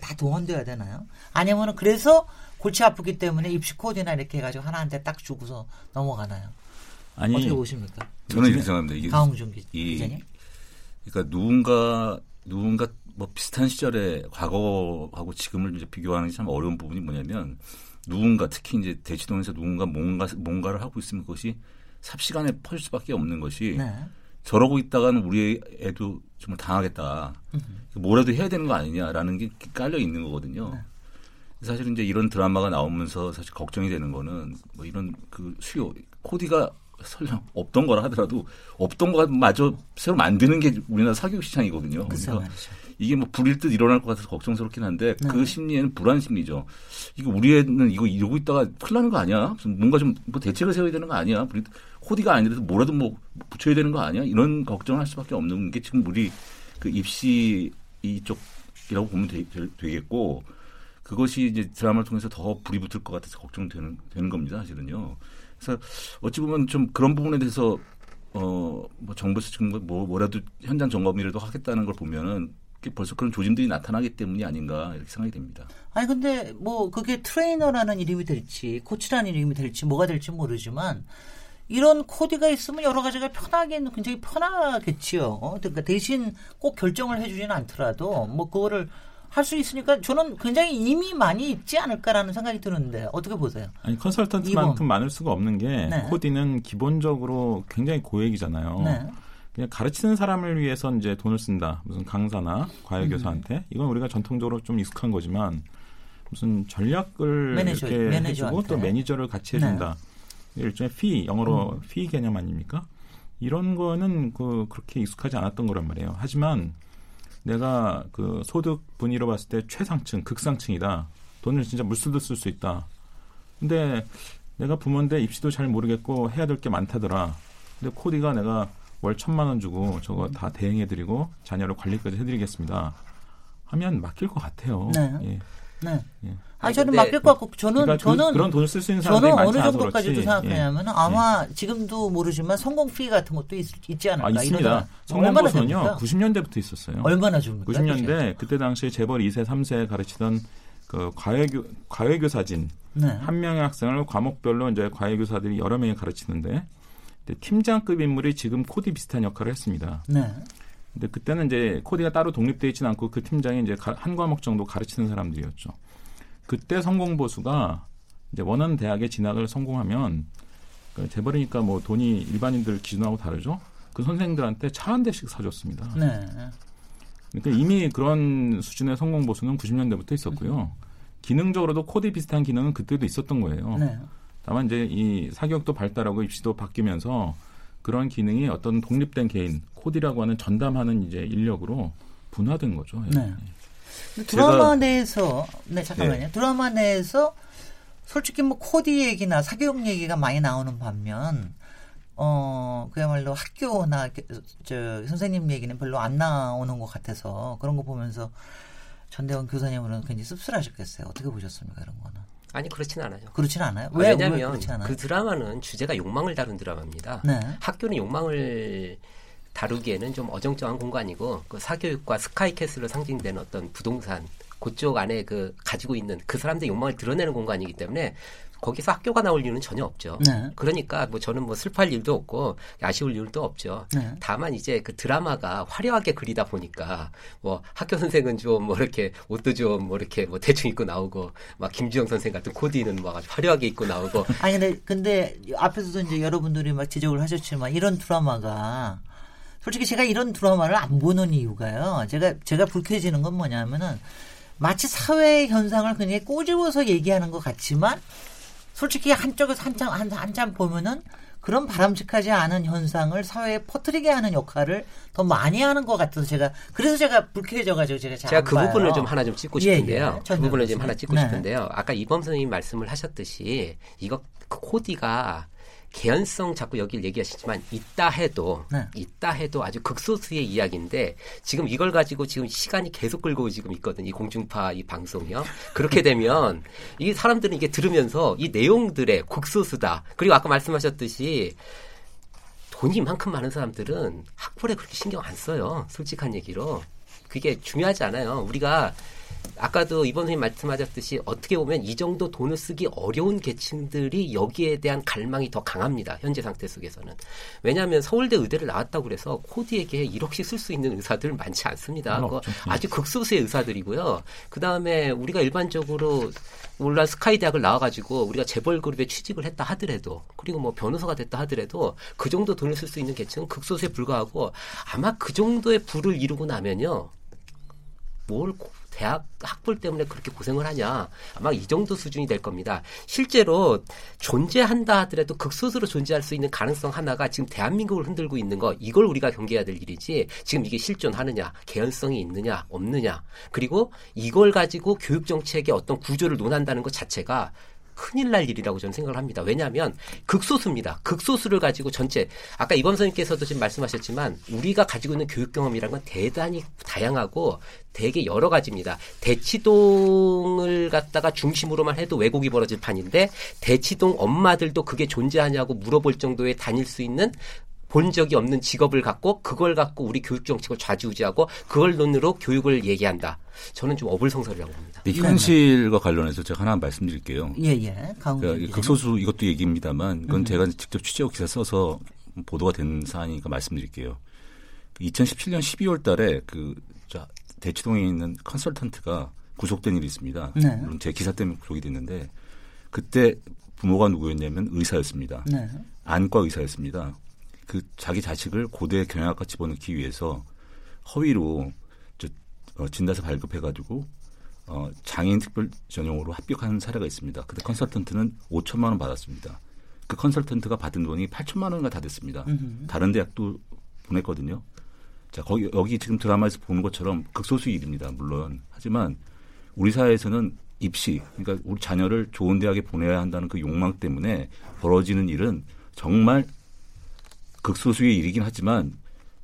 다 동원돼야 되나요? 아니면은 그래서 골치 아프기 때문에 입시 코드나 이렇게 해가지고 하나한테 딱 주고서 넘어가나요? 아니 어떻게 보십니까? 저는 이렇게 생각합니다. 이게 강홍준 기자님. 그러니까 누군가 누군가 뭐 비슷한 시절에 과거하고 지금을 이제 비교하는 게 참 어려운 부분이 뭐냐면 누군가 특히 이제 대치동에서 누군가 뭔가 뭔가를 하고 있으면 그것이 삽시간에 퍼질 수밖에 없는 것이 네. 저러고 있다가는 우리 애도 정말 당하겠다. 뭐라도 해야 되는 거 아니냐라는 게 깔려 있는 거거든요. 네. 사실 이제 이런 드라마가 나오면서 사실 걱정이 되는 거는 뭐 이런 그 수요 코디가 설령 없던 거라 하더라도 없던 거마저 새로 만드는 게 우리나라 사교육 시장이거든요. 그러니까 이게 뭐 불일 듯 일어날 것 같아서 걱정스럽긴 한데 네. 그 심리에는 불안 심리죠. 이거 우리 애는 이거 이러고 있다가 큰일 나는 거 아니야? 뭔가 좀 뭐 대책을 세워야 되는 거 아니야? 코디가 아니라도 뭐라도 뭐 붙여야 되는 거 아니야? 이런 걱정을 할 수밖에 없는 게 지금 우리 그 입시 이쪽이라고 보면 되, 겠고 그것이 이제 드라마를 통해서 더 불이 붙을 것 같아서 걱정되는 되는 겁니다. 사실은요. 그래서 어찌 보면 좀 그런 부분에 대해서 어, 뭐 정부에서 지금 뭐, 뭐라도 현장 점검이라도 하겠다는 걸 보면은 벌써 그런 조짐들이 나타나기 때문이 아닌가 이렇게 생각이 됩니다. 아니 근데 뭐 그게 트레이너라는 이름이 될지 코치라는 이름이 될지 뭐가 될지 모르지만 이런 코디가 있으면 여러 가지가 편하게는 굉장히 편하겠지요. 어? 그러니까 대신 꼭 결정을 해주지는 않더라도 뭐 그거를 할 수 있으니까 저는 굉장히 이미 많이 있지 않을까라는 생각이 드는데 어떻게 보세요? 아니 컨설턴트만큼 많을 수가 없는 게 네. 코디는 기본적으로 굉장히 고액이잖아요. 네. 그냥 가르치는 사람을 위해서 이제 돈을 쓴다. 무슨 강사나 과외 교사한테 음. 이건 우리가 전통적으로 좀 익숙한 거지만 무슨 전략을 매니저, 이렇게 해주고 또 매니저를 같이 해준다. 네. 일종의 fee 영어로 음. fee 개념 아닙니까? 이런 거는 그 그렇게 익숙하지 않았던 거란 말이에요. 하지만 내가 그 소득 분위로 봤을 때 최상층, 극상층이다. 돈을 진짜 물쓰듯 쓸수 있다. 근데 내가 부모인데 입시도 잘 모르겠고 해야 될 게 많다더라. 근데 코디가 내가 월 천만 원 주고 저거 다 대행해드리고 자녀를 관리까지 해드리겠습니다. 하면 맡길 것 같아요. 네. 예. 네. 예. 아 저는 맡길 것 같고 저는 그러니까 그 저는 그, 런 돈을 쓸 수 있는 사람들이 저는 어느 정도까지도 생각하냐면 예. 아마 예. 지금도 모르지만 성공 피 같은 것도 있, 지 않을까? 아, 있습니다. 성공 보수는요 90년대부터 있었어요. 얼마나 줍니까? 90년대 그때 당시에 재벌 2세 3세 가르치던 그 과외교 과외교사진 네. 한 명의 학생을 과목별로 이제 과외교사들이 여러 명이 가르치는데 팀장급 인물이 지금 코디 비슷한 역할을 했습니다. 네. 근데 그때는 이제 코디가 따로 독립되어 있지는 않고 그 팀장이 이제 한 과목 정도 가르치는 사람들이었죠. 그때 성공 보수가 이제 원하는 대학에 진학을 성공하면 그 재벌이니까 뭐 돈이 일반인들 기준하고 다르죠. 그 선생들한테 차 한 대씩 사줬습니다. 네. 그러니까 이미 그런 수준의 성공 보수는 90년대부터 있었고요. 기능적으로도 코디 비슷한 기능은 그때도 있었던 거예요. 네. 다만 이제 이 사교육도 발달하고 입시도 바뀌면서 그런 기능이 어떤 독립된 개인 코디라고 하는 전담하는 이제 인력으로 분화된 거죠. 예. 네. 네. 드라마 내에서 네 잠깐만요. 네. 드라마 내에서 솔직히 뭐 코디 얘기나 사교육 얘기가 많이 나오는 반면 어 그야말로 학교나 저 선생님 얘기는 별로 안 나오는 것 같아서 그런 거 보면서 전대원 교사님은 굉장히 씁쓸하셨겠어요. 어떻게 보셨습니까 이런 거는? 아니 그렇지는 않아요. 그렇지는 않아요. 왜, 왜냐하면 왜그 드라마는 주제가 욕망을 다룬 드라마입니다. 네. 학교는 욕망을 다루기에는 좀 어정쩡한 공간이고 그 사교육과 스카이캐슬로 상징되는 어떤 부동산 그쪽 안에 그 가지고 있는 그 사람들의 욕망을 드러내는 공간이기 때문에 거기서 학교가 나올 이유는 전혀 없죠. 네. 그러니까 뭐 저는 뭐 슬퍼할 일도 없고 아쉬울 일도 없죠. 네. 다만 이제 그 드라마가 화려하게 그리다 보니까 뭐 학교 선생은 좀 뭐 이렇게 옷도 좀 뭐 이렇게 뭐 대충 입고 나오고 막 김주영 선생 같은 코디는 막 아주 화려하게 입고 나오고 아니 근데 근데 앞에서도 이제 여러분들이 막 지적을 하셨지만 이런 드라마가 솔직히 제가 이런 드라마를 안 보는 이유가요. 제가 제가 불쾌해지는 건 뭐냐면은 마치 사회 현상을 그냥 꼬집어서 얘기하는 것 같지만 솔직히 한쪽에서 한참 한참 보면은 그런 바람직하지 않은 현상을 사회에 퍼뜨리게 하는 역할을 더 많이 하는 것 같아서 제가 그래서 제가 불쾌해져가지고 제가 제가 그 봐요. 부분을 좀 하나 좀 찍고 싶은데요. 예, 예. 그 부분을 좀 하나 찍고 네. 싶은데요. 아까 이범 선생님 말씀을 하셨듯이 이거 그 코디가 개연성 자꾸 여기를 얘기하시지만 있다 해도 네. 있다 해도 아주 극소수의 이야기인데 지금 이걸 가지고 지금 시간이 계속 끌고 지금 있거든 이 공중파 이 방송이요. 그렇게 되면 이 사람들은 이게 들으면서 이 내용들의 극소수다. 그리고 아까 말씀하셨듯이 돈이 이만큼 많은 사람들은 학벌에 그렇게 신경 안 써요. 솔직한 얘기로. 그게 중요하지 않아요. 우리가 아까도 이번 선생님 말씀하셨듯이 어떻게 보면 이 정도 돈을 쓰기 어려운 계층들이 여기에 대한 갈망이 더 강합니다. 현재 상태 속에서는. 왜냐하면 서울대 의대를 나왔다고 그래서 코디에게 1억씩 쓸 수 있는 의사들 많지 않습니다. 그 아주 극소수의 의사들이고요. 그 다음에 우리가 일반적으로 물론 스카이 대학을 나와가지고 우리가 재벌 그룹에 취직을 했다 하더라도 그리고 뭐 변호사가 됐다 하더라도 그 정도 돈을 쓸 수 있는 계층은 극소수에 불과하고 아마 그 정도의 부를 이루고 나면요. 뭘 대학 학벌 때문에 그렇게 고생을 하냐. 아마 이 정도 수준이 될 겁니다. 실제로 존재한다 하더라도 극소수로 존재할 수 있는 가능성 하나가 지금 대한민국을 흔들고 있는 거 이걸 우리가 경계해야 될 일이지 지금 이게 실존하느냐 개연성이 있느냐 없느냐 그리고 이걸 가지고 교육 정책의 어떤 구조를 논한다는 것 자체가 큰일 날 일이라고 저는 생각을 합니다. 왜냐하면 극소수입니다. 극소수를 가지고 전체 아까 이범 선생님께서도 지금 말씀하셨지만 우리가 가지고 있는 교육 경험이란 건 대단히 다양하고 되게 여러 가지입니다. 대치동을 갖다가 중심으로만 해도 왜곡이 벌어질 판인데 대치동 엄마들도 그게 존재하냐고 물어볼 정도의 다닐 수 있는 본 적이 없는 직업을 갖고 그걸 갖고 우리 교육 정책을 좌지우지하고 그걸 논으로 교육을 얘기한다. 저는 좀 어불성설이라고 봅니다. 네, 현실과 관련해서 제가 하나 말씀드릴게요. 예, 예. 그러니까 극소수 이것도 얘기입니다만 그건 음. 제가 직접 취재하고 기사 써서 보도가 된 사안이니까 말씀드릴게요. 2017년 12월 달에 그 대치동에 있는 컨설턴트가 구속된 일이 있습니다. 네. 물론 제 기사 때문에 구속이 됐는데 그때 부모가 누구였냐면 의사였습니다. 네. 안과 의사였습니다. 그 자기 자식을 고대 경영학과 집어넣기 위해서 허위로 저, 어, 진단서 발급해가지고 어, 장애인 특별 전용으로 합격한 사례가 있습니다. 그때 컨설턴트는 5천만 원 받았습니다. 그 컨설턴트가 받은 돈이 8천만 원인가 다 됐습니다. 음흠. 다른 대학도 보냈거든요. 자, 거기 여기 지금 드라마에서 보는 것처럼 극소수 일입니다. 물론 하지만 우리 사회에서는 입시, 그러니까 우리 자녀를 좋은 대학에 보내야 한다는 그 욕망 때문에 벌어지는 일은 정말 극소수의 일이긴 하지만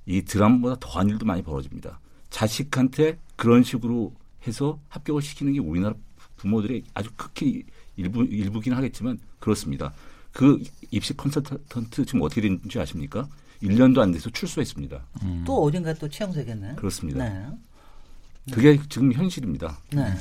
이 드라마보다 더한 일도 많이 벌어집니다. 자식한테 그런 식으로 해서 합격을 시키는 게 우리나라 부모들의 아주 극히 일부 일부긴 하겠지만 그렇습니다. 그 입시 컨설턴트 지금 어떻게 된지 아십니까? 1년도 안 돼서 출소했습니다. 음. 또 어딘가 또 채용되겠네. 그렇습니다. 네. 그게 지금 현실입니다. 네. 그러니까,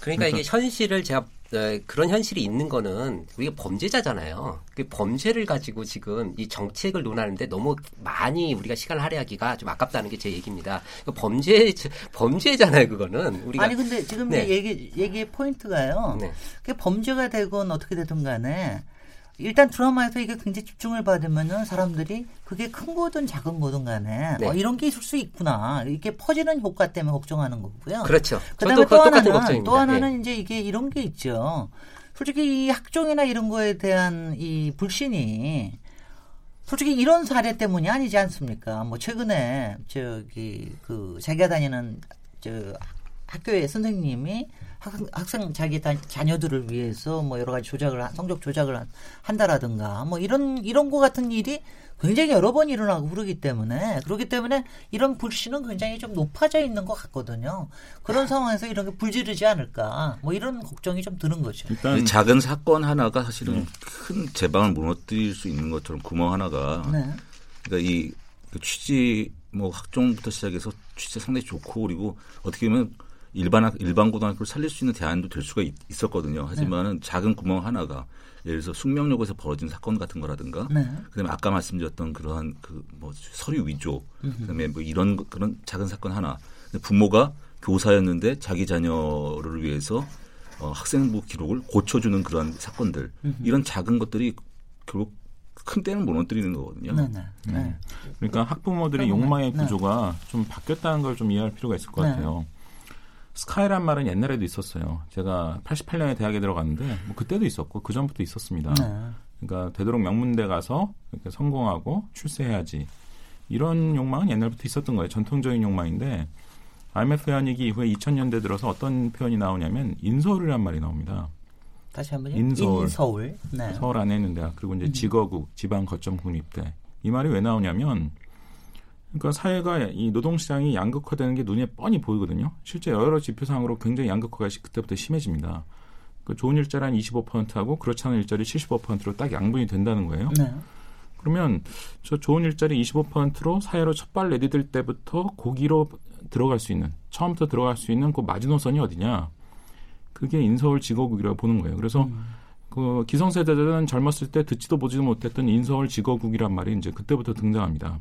그러니까 이게 현실을 제가 네, 그런 현실이 있는 거는 우리가 범죄자잖아요. 그 범죄를 가지고 지금 이 정책을 논하는데 너무 많이 우리가 시간을 할애하기가 좀 아깝다는 게 제 얘기입니다. 그 범죄 범죄잖아요, 그거는 우리가 아니 근데 지금 네. 얘기 얘기의 포인트가요. 네. 그 범죄가 되건 어떻게 되든 간에 일단 드라마에서 이게 굉장히 집중을 받으면은 사람들이 그게 큰 거든 작은 거든 간에 네. 어, 이런 게 있을 수 있구나 이렇게 퍼지는 효과 때문에 걱정하는 거고요. 그렇죠. 그다음에 또 하나는 또 하나는 네. 이제 이게 이런 게 있죠. 솔직히 이 학종이나 이런 거에 대한 이 불신이 솔직히 이런 사례 때문이 아니지 않습니까? 뭐 최근에 저기 그 자기가 다니는 저 학교의 선생님이 학 생 자기 자녀들을 위해서 뭐 여러 가지 조작을 성적 조작을 한다라든가 뭐 이런 이런 거 같은 일이 굉장히 여러 번 일어나고 그러기 때문에 그렇기 때문에 이런 불신은 굉장히 좀 높아져 있는 것 같거든요. 그런 상황에서 이런 게 불지르지 않을까 뭐 이런 걱정이 좀 드는 거죠. 일단 작은 사건 하나가 사실은 네. 큰 제방을 무너뜨릴 수 있는 것처럼 구멍 하나가 네. 그러니까 이그 취지 뭐 학종부터 시작해서 취지 상당히 좋고 그리고 어떻게 보면 일반 일반 고등학교를 살릴 수 있는 대안도 될 수가 있, 었거든요 하지만은 네. 작은 구멍 하나가 예를 들어서 숙명역에서 벌어진 사건 같은 거라든가 네. 그다음에 아까 말씀드렸던 그러한 그 뭐 서류 위조 그다음에 뭐 이런 그런 작은 사건 하나 부모가 교사였는데 자기 자녀를 위해서 어, 학생부 기록을 고쳐주는 그런 사건들 이런 작은 것들이 결국 큰 때는 무너뜨리는 거거든요. 네네. 네. 네. 네. 그러니까 학부모들의 욕망의 구조가 좀 바뀌었다는 걸 좀 이해할 필요가 있을 것 같아요. 스카이란 말은 옛날에도 있었어요. 제가 88년에 대학에 들어갔는데 뭐 그때도 있었고 그 전부터 있었습니다. 네. 그러니까 되도록 명문대 가서 이렇게 성공하고 출세해야지 이런 욕망은 옛날부터 있었던 거예요. 전통적인 욕망인데 IMF 회원이기 이후에 2000년대 들어서 어떤 표현이 나오냐면 인서울이란 말이 나옵니다. 다시 한번요. 인서울. 인서울. 네. 서울 안에 있는 데가 그리고 이제 음. 지거국, 지방 거점 국립대. 이 말이 왜 나오냐면 그러니까 사회가 이 노동시장이 양극화되는 게 눈에 뻔히 보이거든요. 실제 여러 지표상으로 굉장히 양극화가 그때부터 심해집니다. 그 좋은 일자리 한 25%하고 그렇지 않은 일자리 75%로 딱 양분이 된다는 거예요. 네. 그러면 저 좋은 일자리 25%로 사회로 첫 발 내디딜 때부터 고기로 들어갈 수 있는 처음부터 들어갈 수 있는 그 마지노선이 어디냐? 그게 인서울 지거국이라고 보는 거예요. 그래서 음. 그 기성세대들은 젊었을 때 듣지도 보지도 못했던 인서울 지거국이란 말이 이제 그때부터 등장합니다.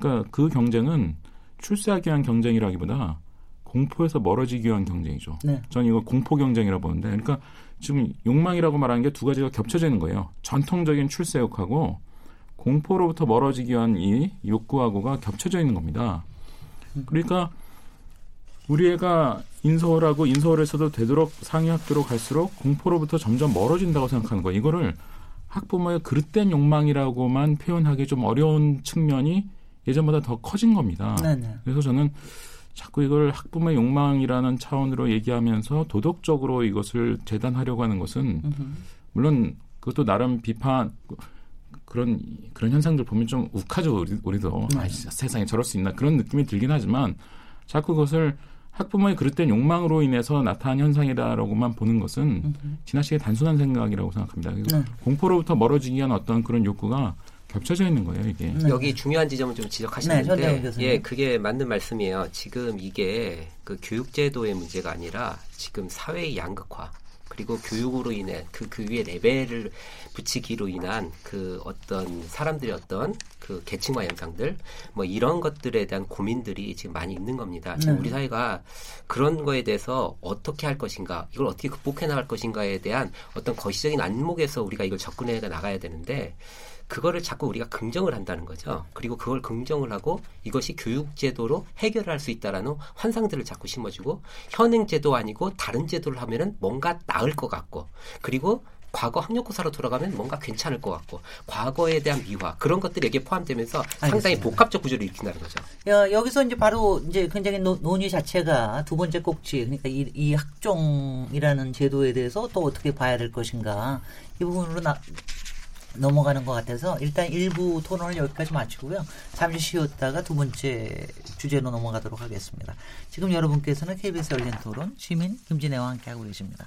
그러니까 그 경쟁은 출세하기 위한 경쟁이라기보다 공포에서 멀어지기 위한 경쟁이죠. 네. 저는 이거 공포 경쟁이라고 보는데, 그러니까 지금 욕망이라고 말하는 게 두 가지가 겹쳐져 있는 거예요. 전통적인 출세욕하고 공포로부터 멀어지기 위한 이 욕구하고가 겹쳐져 있는 겁니다. 그러니까 우리 애가 인서울하고 인서울에서도 되도록 상위 학교로 갈수록 공포로부터 점점 멀어진다고 생각하는 거예요. 이거를 학부모의 그릇된 욕망이라고만 표현하기 좀 어려운 측면이 예전보다 더 커진 겁니다. 네네. 그래서 저는 자꾸 이걸 학부모의 욕망이라는 차원으로 얘기하면서 도덕적으로 이것을 재단하려고 하는 것은 물론 그것도 나름 비판 그런 그런 현상들 보면 좀 욱하죠 우리, 우리 도 네. 아, 세상에 저럴 수 있나 그런 느낌이 들긴 하지만 자꾸 그것을 학부모의 그릇된 욕망으로 인해서 나타난 현상이다라고만 보는 것은 지나치게 단순한 생각이라고 생각합니다. 네. 공포로부터 멀어지기 위한 어떤 그런 욕구가 겹쳐져 있는 거예요, 이게. 네. 여기 중요한 지점을 좀 지적하시는데, 네, 예, 그게 맞는 말씀이에요. 지금 이게 그 교육제도의 문제가 아니라 지금 사회의 양극화, 그리고 교육으로 인해 그, 그 위에 레벨을 붙이기로 인한 그 어떤 사람들의 어떤 그 계층화 현상들 뭐 이런 것들에 대한 고민들이 지금 많이 있는 겁니다. 지금 네. 우리 사회가 그런 거에 대해서 어떻게 할 것인가, 이걸 어떻게 극복해 나갈 것인가에 대한 어떤 거시적인 안목에서 우리가 이걸 접근해 나가야 되는데 그거를 자꾸 우리가 긍정을 한다는 거죠. 그리고 그걸 긍정을 하고 이것이 교육제도로 해결할 수 있다라는 환상들을 자꾸 심어주고 현행제도 아니고 다른 제도를 하면은 뭔가 나을 것 같고 그리고 과거 학력고사로 돌아가면 뭔가 괜찮을 것 같고 과거에 대한 미화 그런 것들이 여기에 포함되면서 상당히 알겠습니다. 복합적 구조를 일으킨다는 거죠. 야, 여기서 이제 바로 이제 굉장히 노, 논의 자체가 두 번째 꼭지 그러니까 이, 이 학종이라는 제도에 대해서 또 어떻게 봐야 될 것인가 이 부분으로 나, 넘어가는 것 같아서 일단 일부 토론을 여기까지 마치고요. 잠시 쉬었다가 두 번째 주제로 넘어가도록 하겠습니다. 지금 여러분께서는 KBS 열린 토론 시민 김진애와 함께하고 계십니다.